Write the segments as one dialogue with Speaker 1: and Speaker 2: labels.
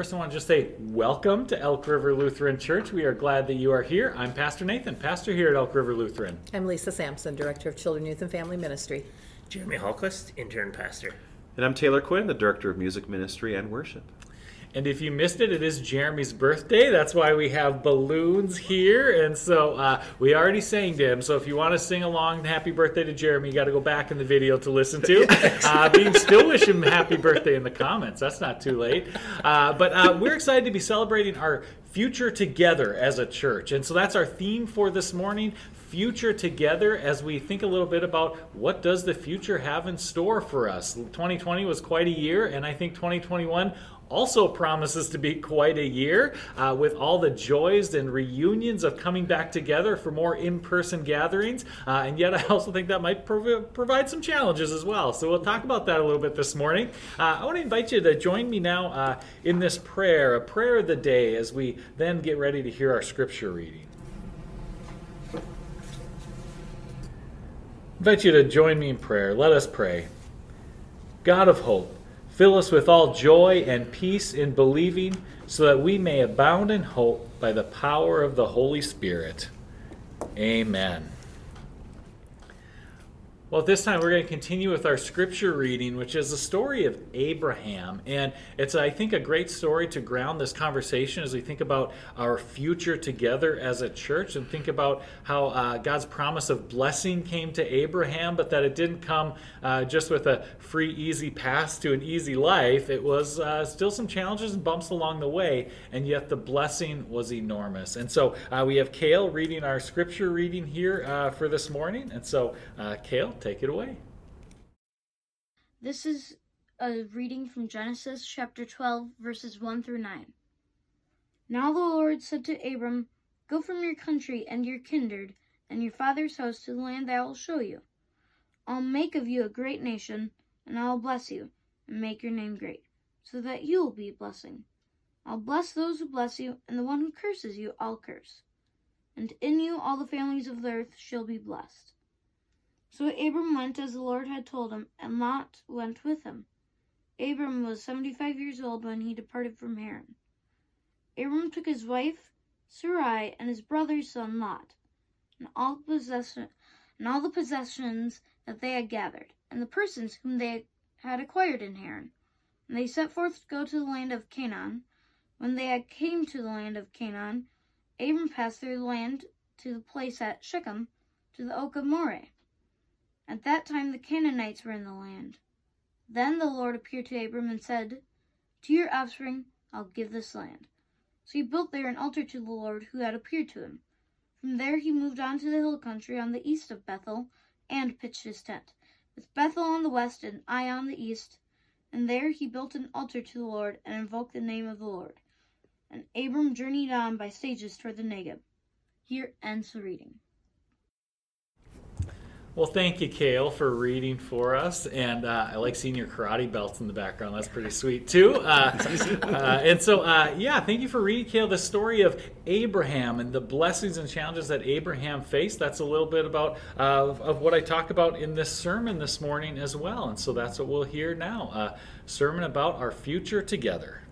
Speaker 1: First, I want to just say welcome to Elk River Lutheran Church. We are glad that you are here. I'm Pastor Nathan, pastor here at Elk River Lutheran.
Speaker 2: I'm Lisa Sampson, Director of Children, Youth, and Family Ministry.
Speaker 3: Jeremy Hallquist, intern pastor.
Speaker 4: And I'm Taylor Quinn, the Director of Music Ministry and Worship.
Speaker 1: And if you missed it, it is Jeremy's birthday. That's why we have balloons here. And so uh, we already sang to him. So if you want to sing along happy birthday to Jeremy, you got to go back in the video to listen to. Uh, but you can still wish him happy birthday in the comments. That's not too late. Uh, but uh, we're excited to be celebrating our future together as a church. And so that's our theme for this morning future together as we think a little bit about what does the future have in store for us 2020 was quite a year and i think 2021 also promises to be quite a year uh, with all the joys and reunions of coming back together for more in person gatherings. Uh, and yet, I also think that might prov- provide some challenges as well. So, we'll talk about that a little bit this morning. Uh, I want to invite you to join me now uh, in this prayer, a prayer of the day, as we then get ready to hear our scripture reading. I invite you to join me in prayer. Let us pray. God of hope, Fill us with all joy and peace in believing, so that we may abound in hope by the power of the Holy Spirit. Amen. Well, this time we're going to continue with our scripture reading, which is the story of Abraham. And it's, I think, a great story to ground this conversation as we think about our future together as a church and think about how uh, God's promise of blessing came to Abraham, but that it didn't come uh, just with a free, easy path to an easy life. It was uh, still some challenges and bumps along the way, and yet the blessing was enormous. And so uh, we have Kale reading our scripture reading here uh, for this morning. And so, uh, Kale, take it away.
Speaker 5: This is a reading from Genesis chapter 12, verses 1 through 9. Now the Lord said to Abram, Go from your country and your kindred and your father's house to the land that I will show you. I'll make of you a great nation, and I will bless you, and make your name great, so that you will be a blessing. I'll bless those who bless you, and the one who curses you I'll curse. And in you all the families of the earth shall be blessed. So Abram went as the Lord had told him, and Lot went with him. Abram was seventy five years old when he departed from Haran. Abram took his wife Sarai and his brother's son Lot, and all the possession and all the possessions that they had gathered, and the persons whom they had acquired in Haran. And they set forth to go to the land of Canaan. When they had came to the land of Canaan, Abram passed through the land to the place at Shechem, to the oak of Moreh. At that time the Canaanites were in the land. Then the Lord appeared to Abram and said, To your offspring I'll give this land. So he built there an altar to the Lord who had appeared to him. From there he moved on to the hill country on the east of Bethel and pitched his tent, with Bethel on the west and Ai on the east. And there he built an altar to the Lord and invoked the name of the Lord. And Abram journeyed on by stages toward the Negeb. Here ends the reading.
Speaker 1: Well, thank you, Kale, for reading for us. And uh, I like seeing your karate belts in the background. That's pretty sweet, too. Uh, uh, and so, uh, yeah, thank you for reading, Kale, the story of Abraham and the blessings and challenges that Abraham faced. That's a little bit about uh, of, of, what I talk about in this sermon this morning as well. And so that's what we'll hear now a sermon about our future together.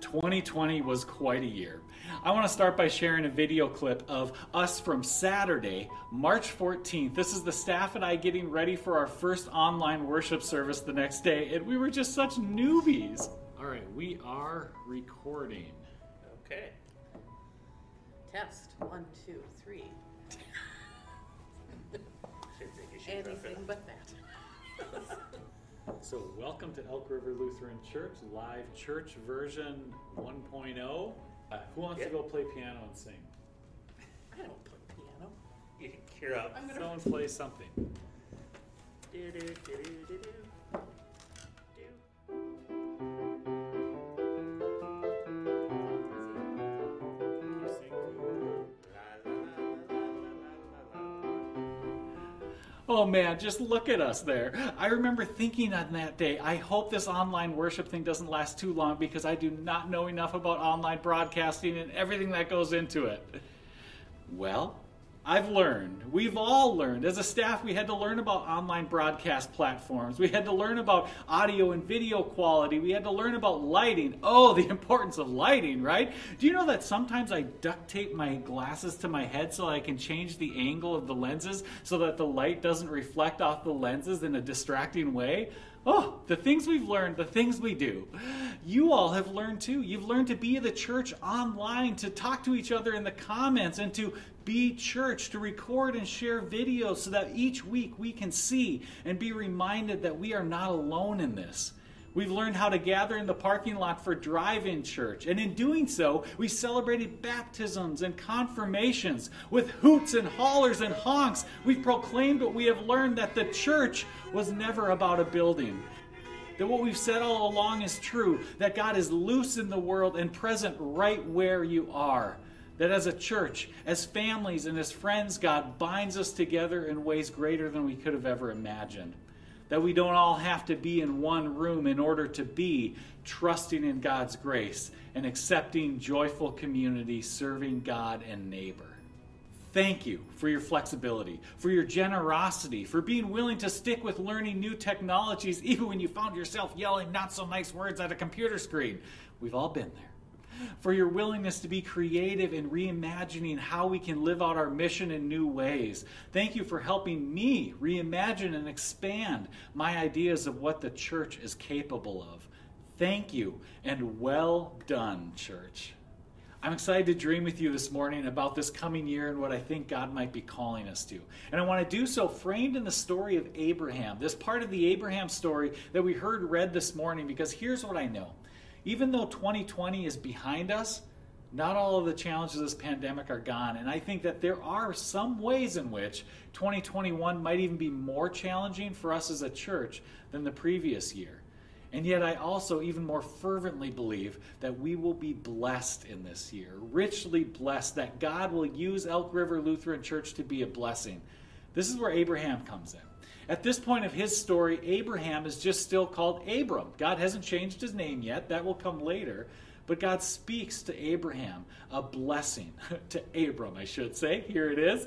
Speaker 1: 2020 was quite a year. I want to start by sharing a video clip of us from Saturday, March 14th. This is the staff and I getting ready for our first online worship service the next day, and we were just such newbies. All right, we are recording.
Speaker 3: Okay.
Speaker 2: Test one, two, three. Anything but that.
Speaker 1: So, welcome to Elk River Lutheran Church, live church version 1.0. Uh, who wants
Speaker 3: Yeah.
Speaker 1: to go play piano and sing?
Speaker 2: I don't play piano.
Speaker 3: You can cure up.
Speaker 2: I'm gonna.
Speaker 1: Someone play something.
Speaker 3: Do,
Speaker 1: Oh man, just look at us there. I remember thinking on that day, I hope this online worship thing doesn't last too long because I do not know enough about online broadcasting and everything that goes into it. Well, I've learned. We've all learned. As a staff, we had to learn about online broadcast platforms. We had to learn about audio and video quality. We had to learn about lighting. Oh, the importance of lighting, right? Do you know that sometimes I duct tape my glasses to my head so I can change the angle of the lenses so that the light doesn't reflect off the lenses in a distracting way? Oh, the things we've learned, the things we do. You all have learned too. You've learned to be the church online, to talk to each other in the comments, and to be church, to record and share videos so that each week we can see and be reminded that we are not alone in this. We've learned how to gather in the parking lot for drive in church. And in doing so, we celebrated baptisms and confirmations. With hoots and hollers and honks, we've proclaimed what we have learned that the church was never about a building. That what we've said all along is true, that God is loose in the world and present right where you are. That as a church, as families, and as friends, God binds us together in ways greater than we could have ever imagined that we don't all have to be in one room in order to be trusting in God's grace and accepting joyful community, serving God and neighbor. Thank you for your flexibility, for your generosity, for being willing to stick with learning new technologies even when you found yourself yelling not so nice words at a computer screen. We've all been there. For your willingness to be creative in reimagining how we can live out our mission in new ways. Thank you for helping me reimagine and expand my ideas of what the church is capable of. Thank you, and well done, church. I'm excited to dream with you this morning about this coming year and what I think God might be calling us to. And I want to do so framed in the story of Abraham, this part of the Abraham story that we heard read this morning, because here's what I know. Even though 2020 is behind us, not all of the challenges of this pandemic are gone. And I think that there are some ways in which 2021 might even be more challenging for us as a church than the previous year. And yet, I also even more fervently believe that we will be blessed in this year, richly blessed, that God will use Elk River Lutheran Church to be a blessing. This is where Abraham comes in. At this point of his story, Abraham is just still called Abram. God hasn't changed his name yet, that will come later. But God speaks to Abraham a blessing, to Abram, I should say. Here it is.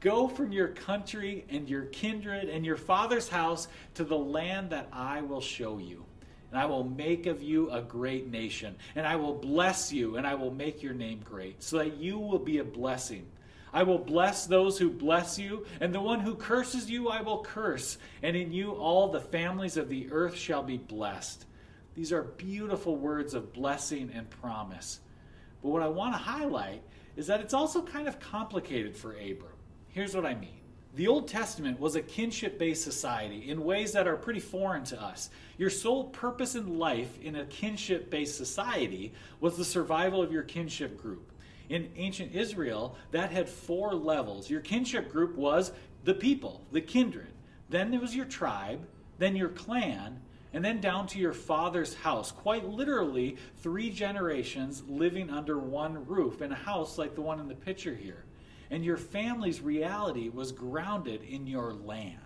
Speaker 1: Go from your country and your kindred and your father's house to the land that I will show you. And I will make of you a great nation. And I will bless you, and I will make your name great, so that you will be a blessing. I will bless those who bless you, and the one who curses you I will curse. And in you all the families of the earth shall be blessed. These are beautiful words of blessing and promise. But what I want to highlight is that it's also kind of complicated for Abram. Here's what I mean. The Old Testament was a kinship based society in ways that are pretty foreign to us. Your sole purpose in life in a kinship based society was the survival of your kinship group. In ancient Israel, that had four levels. Your kinship group was the people, the kindred. Then there was your tribe, then your clan, and then down to your father's house. Quite literally, three generations living under one roof in a house like the one in the picture here and your family's reality was grounded in your land.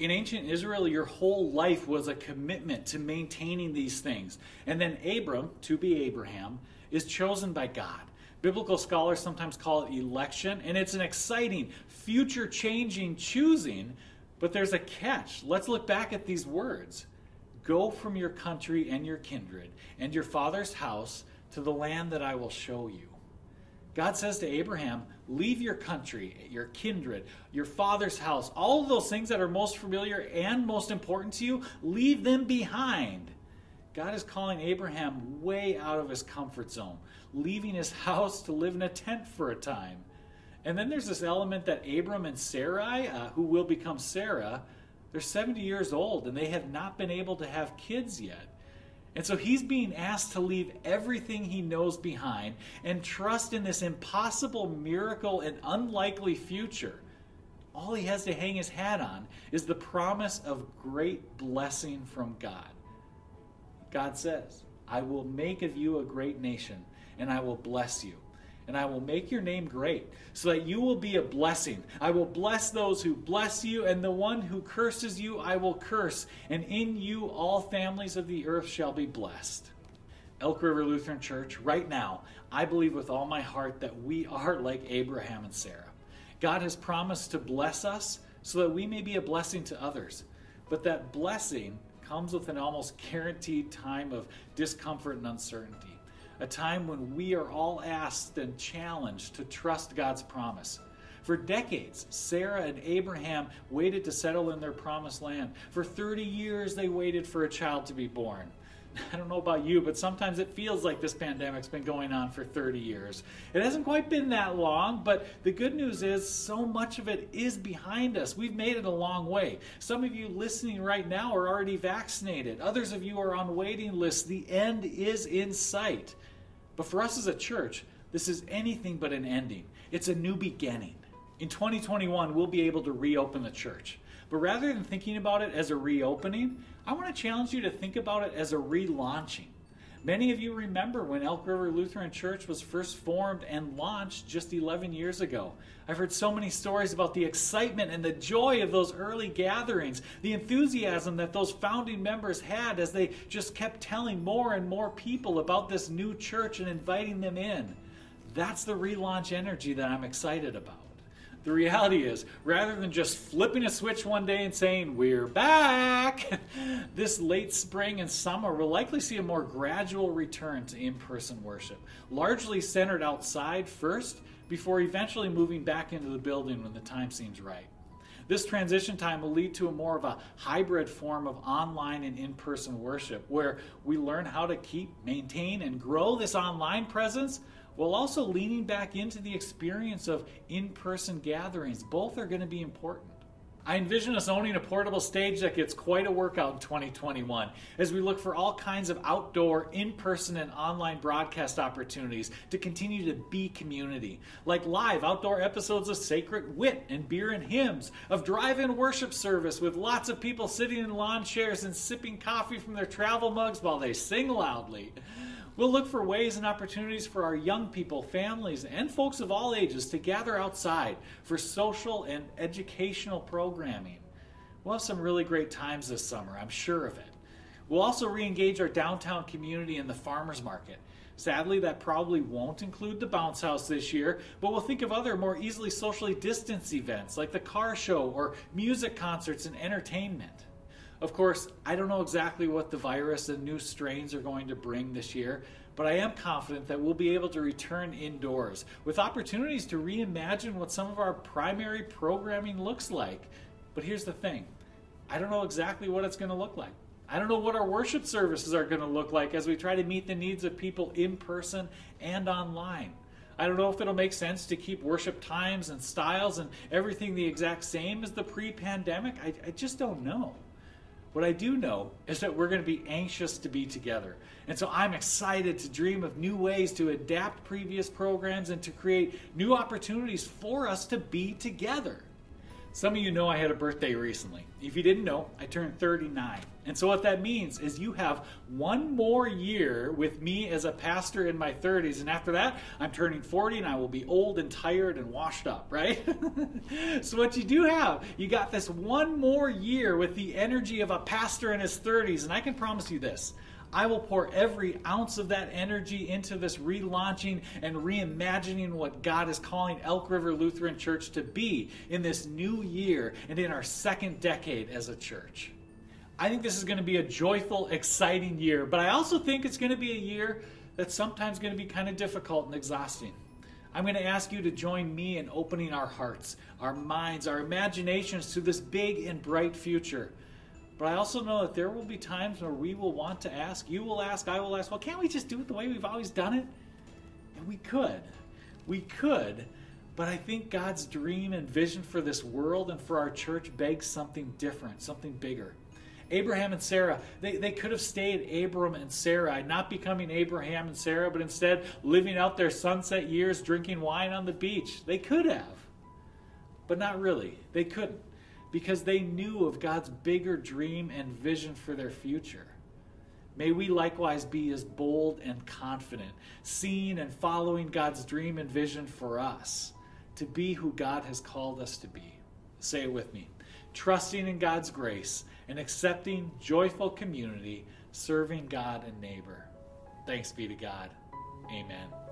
Speaker 1: In ancient Israel, your whole life was a commitment to maintaining these things. And then Abram, to be Abraham, is chosen by God. Biblical scholars sometimes call it election, and it's an exciting, future changing choosing, but there's a catch. Let's look back at these words Go from your country and your kindred and your father's house to the land that I will show you. God says to Abraham, Leave your country, your kindred, your father's house, all of those things that are most familiar and most important to you, leave them behind. God is calling Abraham way out of his comfort zone, leaving his house to live in a tent for a time. And then there's this element that Abram and Sarai, uh, who will become Sarah, they're 70 years old and they have not been able to have kids yet. And so he's being asked to leave everything he knows behind and trust in this impossible miracle and unlikely future. All he has to hang his hat on is the promise of great blessing from God. God says, I will make of you a great nation, and I will bless you and I will make your name great, so that you will be a blessing. I will bless those who bless you, and the one who curses you I will curse, and in you all families of the earth shall be blessed. Elk River Lutheran Church, right now, I believe with all my heart that we are like Abraham and Sarah. God has promised to bless us so that we may be a blessing to others. But that blessing comes with an almost guaranteed time of discomfort and uncertainty a time when we are all asked and challenged to trust God's promise. For decades, Sarah and Abraham waited to settle in their promised land. For 30 years, they waited for a child to be born. I don't know about you, but sometimes it feels like this pandemic's been going on for 30 years. It hasn't quite been that long, but the good news is so much of it is behind us. We've made it a long way. Some of you listening right now are already vaccinated, others of you are on waiting lists. The end is in sight. But for us as a church, this is anything but an ending. It's a new beginning. In 2021, we'll be able to reopen the church. But rather than thinking about it as a reopening, I want to challenge you to think about it as a relaunching. Many of you remember when Elk River Lutheran Church was first formed and launched just 11 years ago. I've heard so many stories about the excitement and the joy of those early gatherings, the enthusiasm that those founding members had as they just kept telling more and more people about this new church and inviting them in. That's the relaunch energy that I'm excited about. The reality is, rather than just flipping a switch one day and saying, We're back, this late spring and summer we'll likely see a more gradual return to in person worship, largely centered outside first, before eventually moving back into the building when the time seems right. This transition time will lead to a more of a hybrid form of online and in person worship where we learn how to keep, maintain, and grow this online presence while also leaning back into the experience of in person gatherings. Both are going to be important. I envision us owning a portable stage that gets quite a workout in 2021 as we look for all kinds of outdoor, in person, and online broadcast opportunities to continue to be community. Like live outdoor episodes of Sacred Wit and Beer and Hymns, of drive in worship service with lots of people sitting in lawn chairs and sipping coffee from their travel mugs while they sing loudly. We'll look for ways and opportunities for our young people, families, and folks of all ages to gather outside for social and educational programming. We'll have some really great times this summer, I'm sure of it. We'll also re engage our downtown community in the farmers market. Sadly, that probably won't include the bounce house this year, but we'll think of other more easily socially distanced events like the car show or music concerts and entertainment. Of course, I don't know exactly what the virus and new strains are going to bring this year, but I am confident that we'll be able to return indoors with opportunities to reimagine what some of our primary programming looks like. But here's the thing I don't know exactly what it's going to look like. I don't know what our worship services are going to look like as we try to meet the needs of people in person and online. I don't know if it'll make sense to keep worship times and styles and everything the exact same as the pre pandemic. I, I, just don't know. What I do know is that we're going to be anxious to be together. And so I'm excited to dream of new ways to adapt previous programs and to create new opportunities for us to be together. Some of you know I had a birthday recently. If you didn't know, I turned 39. And so, what that means is you have one more year with me as a pastor in my 30s. And after that, I'm turning 40 and I will be old and tired and washed up, right? so, what you do have, you got this one more year with the energy of a pastor in his 30s. And I can promise you this I will pour every ounce of that energy into this relaunching and reimagining what God is calling Elk River Lutheran Church to be in this new year and in our second decade as a church. I think this is going to be a joyful, exciting year, but I also think it's going to be a year that's sometimes going to be kind of difficult and exhausting. I'm going to ask you to join me in opening our hearts, our minds, our imaginations to this big and bright future. But I also know that there will be times where we will want to ask, you will ask, I will ask, well, can't we just do it the way we've always done it? And we could. We could. But I think God's dream and vision for this world and for our church begs something different, something bigger. Abraham and Sarah, they, they could have stayed Abram and Sarah, not becoming Abraham and Sarah, but instead living out their sunset years drinking wine on the beach. They could have, but not really. They couldn't because they knew of God's bigger dream and vision for their future. May we likewise be as bold and confident, seeing and following God's dream and vision for us, to be who God has called us to be. Say it with me. Trusting in God's grace and accepting joyful community, serving God and neighbor. Thanks be to God. Amen.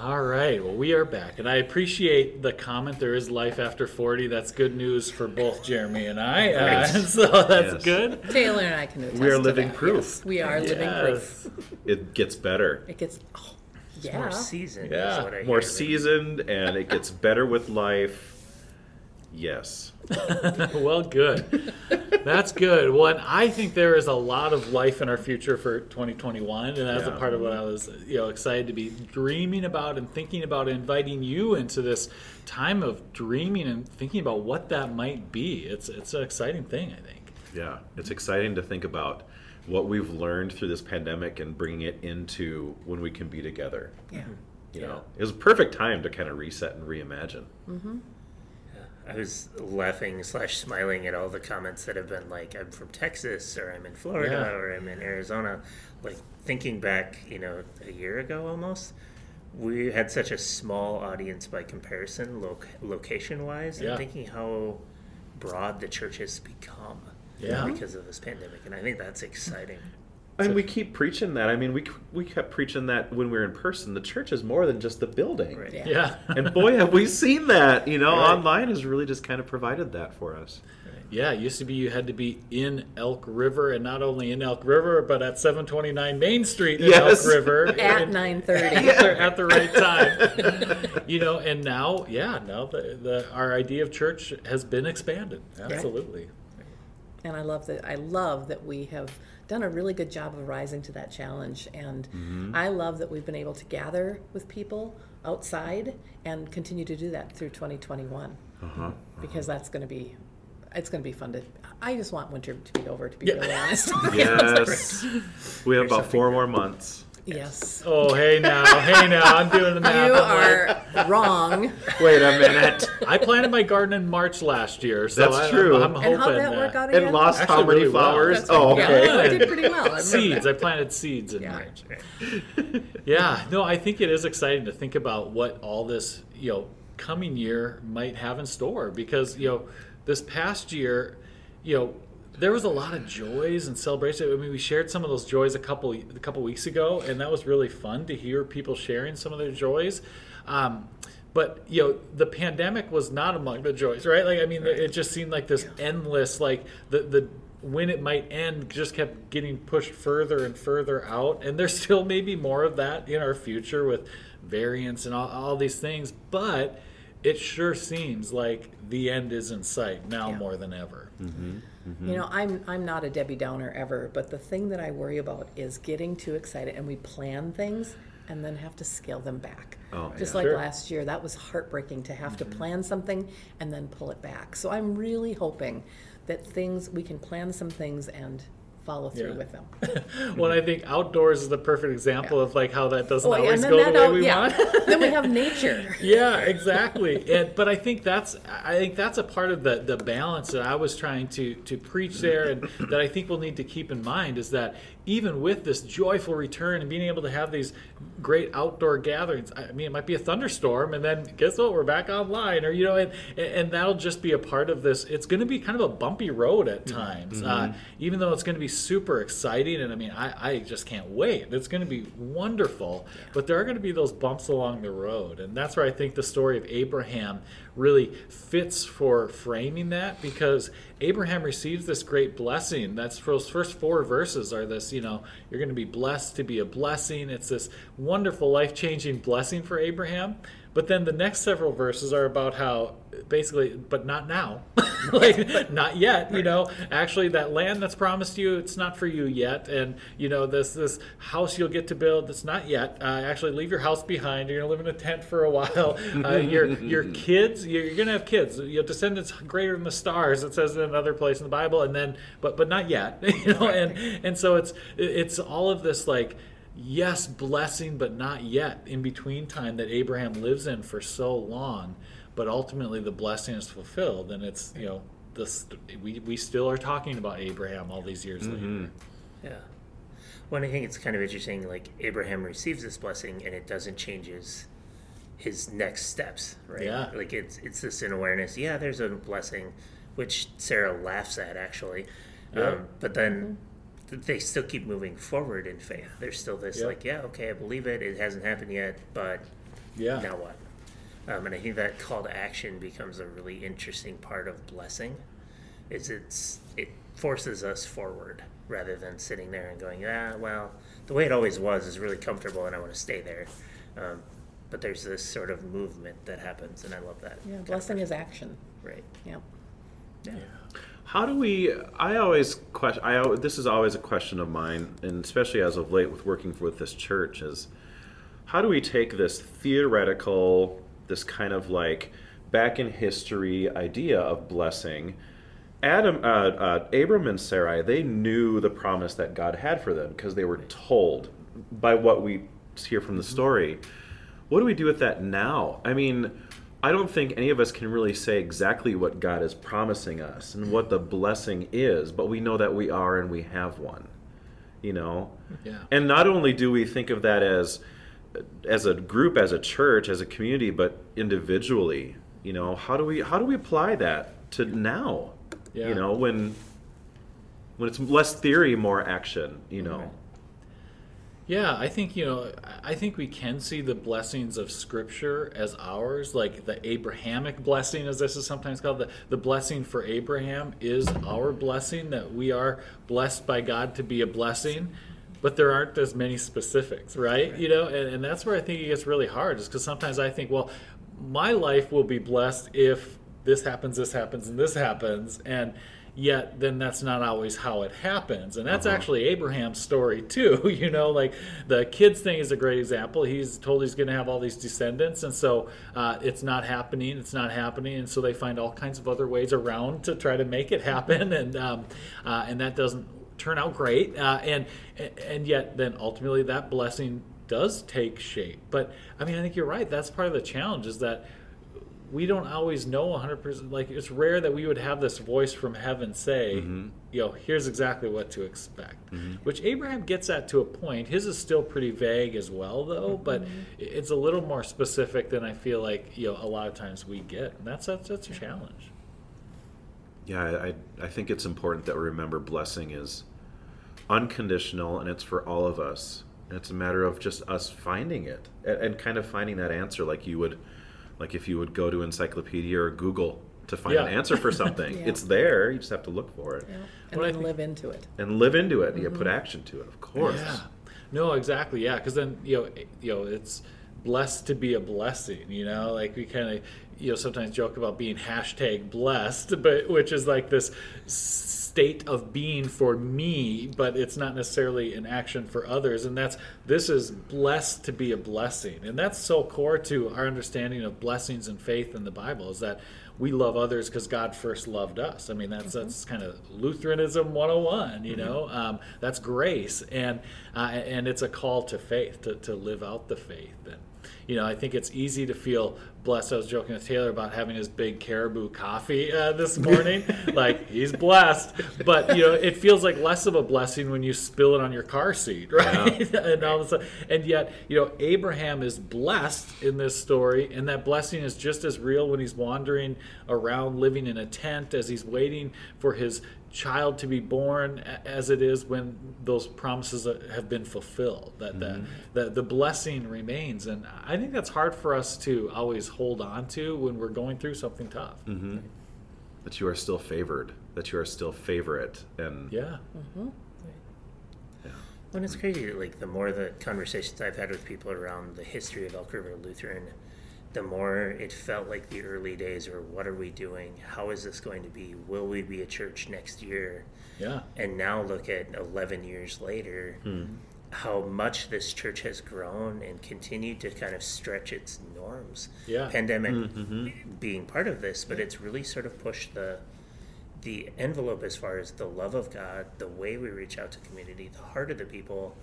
Speaker 1: All right. Well, we are back, and I appreciate the comment. There is life after forty. That's good news for both Jeremy and I. Uh, so that's
Speaker 4: Yes.
Speaker 1: good.
Speaker 3: Taylor and I can attest
Speaker 4: We are
Speaker 3: to
Speaker 4: living
Speaker 3: that,
Speaker 4: proof.
Speaker 3: yes. we are living proof.
Speaker 4: It gets better.
Speaker 3: It gets, oh,
Speaker 2: It's
Speaker 3: yeah.
Speaker 2: more seasoned.
Speaker 1: Yeah.
Speaker 2: Is what I
Speaker 4: More
Speaker 2: hear.
Speaker 4: seasoned, and it gets better with life. Yes.
Speaker 1: well, good. That's good. Well, and I think there is a lot of life in our future for 2021, and that's a part of what mm-hmm. I was, you know, excited to be dreaming about and thinking about, inviting you into this time of dreaming and thinking about what that might be. It's it's an exciting thing, I think.
Speaker 4: Yeah. It's exciting to think about what we've learned through this pandemic and bringing it into when we can be together.
Speaker 3: Yeah.
Speaker 4: You know, it was a perfect time to kind of reset and reimagine. Mm-hmm.
Speaker 2: I was laughing slash smiling at all the comments that have been like, I'm from Texas, or I'm in Florida,
Speaker 1: Yeah.
Speaker 2: or I'm in Arizona. Like thinking back, you know, a year ago almost, we had such a small audience by comparison, loc- location wise,
Speaker 1: Yeah.
Speaker 2: and thinking how broad the church has become
Speaker 1: Yeah.
Speaker 2: because of this pandemic. And I think that's exciting.
Speaker 4: And we keep preaching that. I mean, we we kept preaching that when we were in person. The church is more than just the building.
Speaker 2: Right.
Speaker 3: Yeah.
Speaker 1: Yeah.
Speaker 4: And boy, have we seen that. You know,
Speaker 1: Right.
Speaker 4: online has really just kind of provided that for us.
Speaker 1: Yeah, it used to be you had to be in Elk River, and not only in Elk River, but at 729 Main Street in
Speaker 4: Yes.
Speaker 1: Elk River
Speaker 3: At
Speaker 1: And-
Speaker 3: 9:30.
Speaker 1: at the- at the right time. you know, and now, yeah, now the, the our idea of church has been expanded. Absolutely.
Speaker 3: and I love that. I love that we have done a really good job of rising to that challenge, and I love that we've been able to gather with people outside and continue to do that through 2021
Speaker 4: Uh-huh.
Speaker 3: because that's going to be. It's going to be fun to. I just want winter to be over. To be
Speaker 1: Yeah.
Speaker 3: really honest.
Speaker 4: Yes. we have about four more months.
Speaker 3: Yes.
Speaker 1: Oh, hey now, hey now, I'm doing the math.
Speaker 3: You
Speaker 1: I'm like,
Speaker 3: are wrong.
Speaker 4: Wait a minute.
Speaker 1: I planted my garden in March last year, so
Speaker 4: That's
Speaker 1: I,
Speaker 4: true.
Speaker 1: I'm, I'm hoping
Speaker 3: And how'd that work out
Speaker 4: And
Speaker 3: again?
Speaker 4: lost how
Speaker 1: Actually,
Speaker 4: many
Speaker 1: really well.
Speaker 4: flowers?
Speaker 3: That's
Speaker 4: oh, okay.
Speaker 3: Yeah, I did pretty well. I
Speaker 1: seeds.
Speaker 3: that.
Speaker 1: I planted seeds in
Speaker 3: Yeah.
Speaker 1: March. Yeah, no, I think it is exciting to think about what all this, you know, coming year might have in store because, you know, this past year, you know, there was a lot of joys and celebration. I mean, we shared some of those joys a couple a couple weeks ago, and that was really fun to hear people sharing some of their joys. Um, but you know, the pandemic was not among the joys, right? Like, I mean, it just seemed like this endless, like the the when it might end just kept getting pushed further and further out, and there's still maybe more of that in our future with variants and all, all these things, but it sure seems like the end is in sight now
Speaker 3: Yeah.
Speaker 1: more than ever.
Speaker 3: You know, mm-hmm. I'm I'm not a Debbie Downer ever, but the thing that I worry about is getting too excited and we plan things and then have to scale them back.
Speaker 4: Oh,
Speaker 3: Just
Speaker 4: yeah.
Speaker 3: like
Speaker 1: Sure.
Speaker 3: last year, that was heartbreaking to have to mm-hmm. plan something and then pull it back. So I'm really hoping that things we can plan some things and follow through
Speaker 1: Yeah.
Speaker 3: with them.
Speaker 1: Well, I think outdoors is the perfect example of like how that doesn't
Speaker 3: Oh,
Speaker 1: always go the way
Speaker 3: out-
Speaker 1: we
Speaker 3: yeah.
Speaker 1: want.
Speaker 3: then we have nature.
Speaker 1: yeah, exactly. And but I think that's I think that's a part of the the balance that I was trying to to preach there, and that I think we'll need to keep in mind is that even with this joyful return and being able to have these great outdoor gatherings, I mean, it might be a thunderstorm, and then guess what? We're back online, or you know, and and that'll just be a part of this. It's going to be kind of a bumpy road at times, uh, even though it's going to be super exciting. And I mean, I I just can't wait. It's going to be wonderful, but there are going to be those bumps along the road, and that's where I think the story of Abraham really fits for framing that because Abraham receives this great blessing. That's those first four verses are this, you know, you're going to be blessed to be a blessing. It's this wonderful life changing blessing for Abraham. But then the next several verses are about how basically, but not now, like not yet. You know, actually, that land that's promised you, it's not for you yet. And you know, this this house you'll get to build, it's not yet. Uh, actually, leave your house behind. You're gonna live in a tent for a while. Uh, your your kids, you're, you're gonna have kids. Your descendants greater than the stars. It says in another place in the Bible. And then, but but not yet. You know, and and so it's it's all of this like yes, blessing, but not yet in between time that Abraham lives in for so long. But ultimately, the blessing is fulfilled, and it's you know this we we still are talking about Abraham all these years later.
Speaker 2: Yeah. Well, I think it's kind of interesting. Like Abraham receives this blessing, and it doesn't change his his next steps, right?
Speaker 1: Yeah.
Speaker 2: Like it's it's this in awareness. Yeah, there's a blessing, which Sarah laughs at actually,
Speaker 1: Yeah.
Speaker 2: um, but then th- they still keep moving forward in faith. There's still this
Speaker 1: Yeah.
Speaker 2: like, yeah, okay, I believe it. It hasn't happened yet, but
Speaker 1: Yeah,
Speaker 2: now what? Um, and I think that call to action becomes a really interesting part of blessing. Is it's it forces us forward rather than sitting there and going, ah, well, the way it always was is really comfortable, and I want to stay there. Um, but there's this sort of movement that happens, and I love that.
Speaker 3: Yeah, blessing is action.
Speaker 2: Right.
Speaker 3: Yeah.
Speaker 2: Yeah.
Speaker 4: How do we? I always question. I al- this is always a question of mine, and especially as of late with working with this church, is how do we take this theoretical, this kind of like back in history idea of blessing? Adam, uh, uh, Abram, and Sarai, they knew the promise that God had for them because they were told by what we hear from the story. What do we do with that now? I mean, I don't think any of us can really say exactly what God is promising us and what the blessing is, but we know that we are and we have one. You know?
Speaker 1: yeah,
Speaker 4: And not only do we think of that as as a group, as a church, as a community, but individually, you know, how do we how do we apply that to now?
Speaker 1: Yeah.
Speaker 4: You know, when when it's less theory, more action, you know.
Speaker 1: Yeah, I think you know. I think we can see the blessings of Scripture as ours, like the Abrahamic blessing, as this is sometimes called. The the blessing for Abraham is our blessing that we are blessed by God to be a blessing, but there aren't as many specifics, right? You know, and, and that's where I think it gets really hard, is because sometimes I think, well, my life will be blessed if this happens, this happens, and this happens, and yet then that's not always how it happens. And that's actually abraham's story too you know like the kids thing is a great example. He's told he's going to have all these descendants and so uh, it's not happening it's not happening and so they find all kinds of other ways around to try to make it happen and um, uh, and that doesn't turn out great uh, and and yet then ultimately that blessing does take shape. But i mean i think you're right. That's part of the challenge is that we don't always know 100% like it's rare that we would have this voice from heaven say mm-hmm. you know here's exactly what to expect mm-hmm. which abraham gets at to a point. His is still pretty vague as well though mm-hmm. but it's a little more specific than i feel like you know a lot of times we get. And that's that's, that's a challenge.
Speaker 4: Yeah, I, I think it's important that we remember blessing is unconditional and it's for all of us. And it's a matter of just us finding it and, and kind of finding that answer like you would, like if you would go to encyclopedia or Google to find an answer for something.
Speaker 3: Yeah.
Speaker 4: It's there, you just have to look for it
Speaker 3: Yeah. And
Speaker 1: Well,
Speaker 3: then live into it.
Speaker 4: and live into it. You mm-hmm. put action to it, of course.
Speaker 1: Yeah. No, exactly. Yeah, because then you know, it- you know, it's blessed to be a blessing. You know, like we kind of, you know, sometimes joke about being hashtag blessed, but which is like this state of being for me, but it's not necessarily an action for others. And that's this is blessed to be a blessing, and that's so core to our understanding of blessings and faith in the Bible is that we love others because God first loved us. I mean, that's that's kind of Lutheranism 101. You know, um, that's grace, and uh, and it's a call to faith to, to live out the faith. And you know, I think it's easy to feel blessed. I was joking with Taylor about having his big caribou coffee uh, this morning. like he's blessed, but you know, it feels like less of a blessing when you spill it on your car seat, right? and all of a sudden, and yet, you know, Abraham is blessed in this story, and that blessing is just as real when he's wandering around, living in a tent, as he's waiting for his child to be born as it is when those promises uh, have been fulfilled that the, the the blessing remains. And i think that's hard for us to always hold on to when we're going through something tough.
Speaker 4: That you are still favored, that you are still favorite. And
Speaker 1: yeah.
Speaker 2: When it's crazy, like the more the conversations I've had with people around the history of Elk River Lutheran, the more it felt like the early days or what are we doing? How is this going to be? Will we be a church next year?
Speaker 1: Yeah.
Speaker 2: And now look at 11 years later, hmm. how much this church has grown and continued to kind of stretch its norms.
Speaker 1: Yeah.
Speaker 2: Pandemic hmm, hmm, being part of this, but it's really sort of pushed the the envelope as far as the love of God, the way we reach out to community, the heart of the people,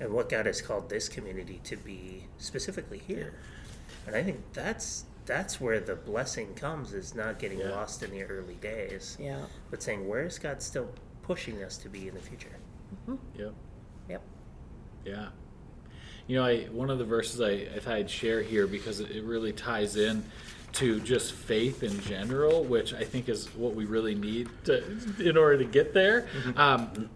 Speaker 2: and what God has called this community to be specifically here. And I think that's that's where the blessing comes is not getting
Speaker 1: Yeah.
Speaker 2: lost in the early days
Speaker 3: Yeah.
Speaker 2: but saying where is God still pushing us to be in the future? Mm-hmm.
Speaker 1: Yep.
Speaker 3: Yep.
Speaker 1: Yeah. You know, I one of the verses I, I thought I'd share here because it it really ties in to just faith in general, which I think is what we really need to, in order to get there. Um,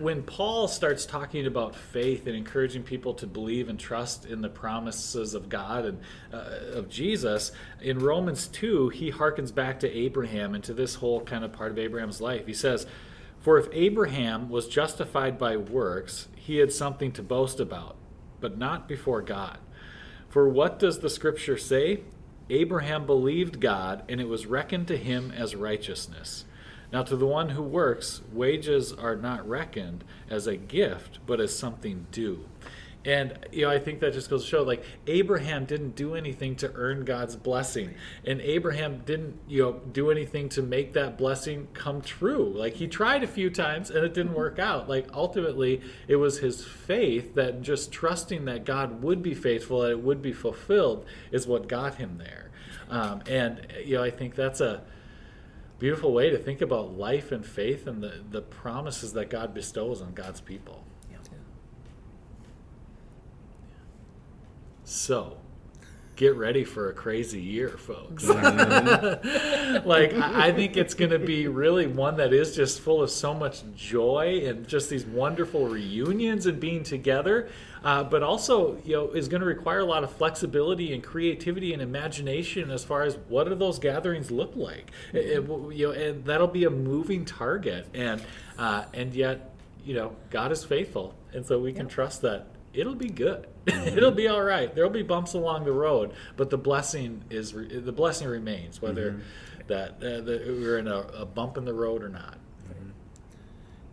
Speaker 1: when Paul starts talking about faith and encouraging people to believe and trust in the promises of God and uh, of Jesus, in Romans 2, he harkens back to Abraham and to this whole kind of part of Abraham's life. He says, For if Abraham was justified by works, he had something to boast about, but not before God. For what does the scripture say? Abraham believed God, and it was reckoned to him as righteousness. Now, to the one who works, wages are not reckoned as a gift, but as something due. And you know, I think that just goes to show, like Abraham didn't do anything to earn God's blessing, and Abraham didn't, you know, do anything to make that blessing come true. Like he tried a few times, and it didn't work out. Like ultimately, it was his faith that just trusting that God would be faithful, that it would be fulfilled, is what got him there. Um, and you know, I think that's a beautiful way to think about life and faith and the the promises that God bestows on God's people. So, get ready for a crazy year, folks. like, I think it's going to be really one that is just full of so much joy and just these wonderful reunions and being together. Uh, but also, you know, is going to require a lot of flexibility and creativity and imagination as far as what do those gatherings look like. It- it you know, and that'll be a moving target, and uh, and yet, you know, God is faithful, and so we can trust that it'll be good. Mm-hmm. it'll be all right. There'll be bumps along the road, but the blessing is re- the blessing remains, whether mm-hmm. that, uh, that we're in a, a bump in the road or not. Mm-hmm.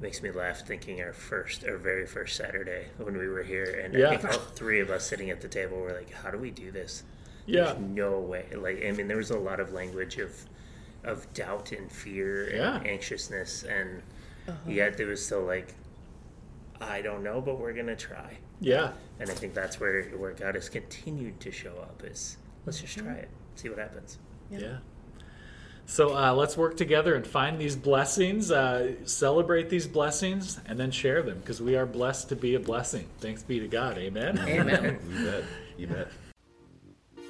Speaker 2: Makes me laugh thinking our first, our very first Saturday when we were here, and
Speaker 1: Yeah.
Speaker 2: I think all three of us sitting at the table were like, "How do we do this?"
Speaker 1: Yeah.
Speaker 2: There's no way. Like, I mean, there was a lot of language of, of doubt and fear and anxiousness, and uh-huh. yet there was still like, I don't know, but we're gonna try.
Speaker 1: Yeah,
Speaker 2: And I think that's where where God has continued to show up. Is let's just try it, see what happens.
Speaker 1: yeah. So uh, let's work together and find these blessings, uh, celebrate these blessings, and then share them because we are blessed to be a blessing. Thanks be to God. Amen.
Speaker 3: Amen.
Speaker 4: You bet. You bet.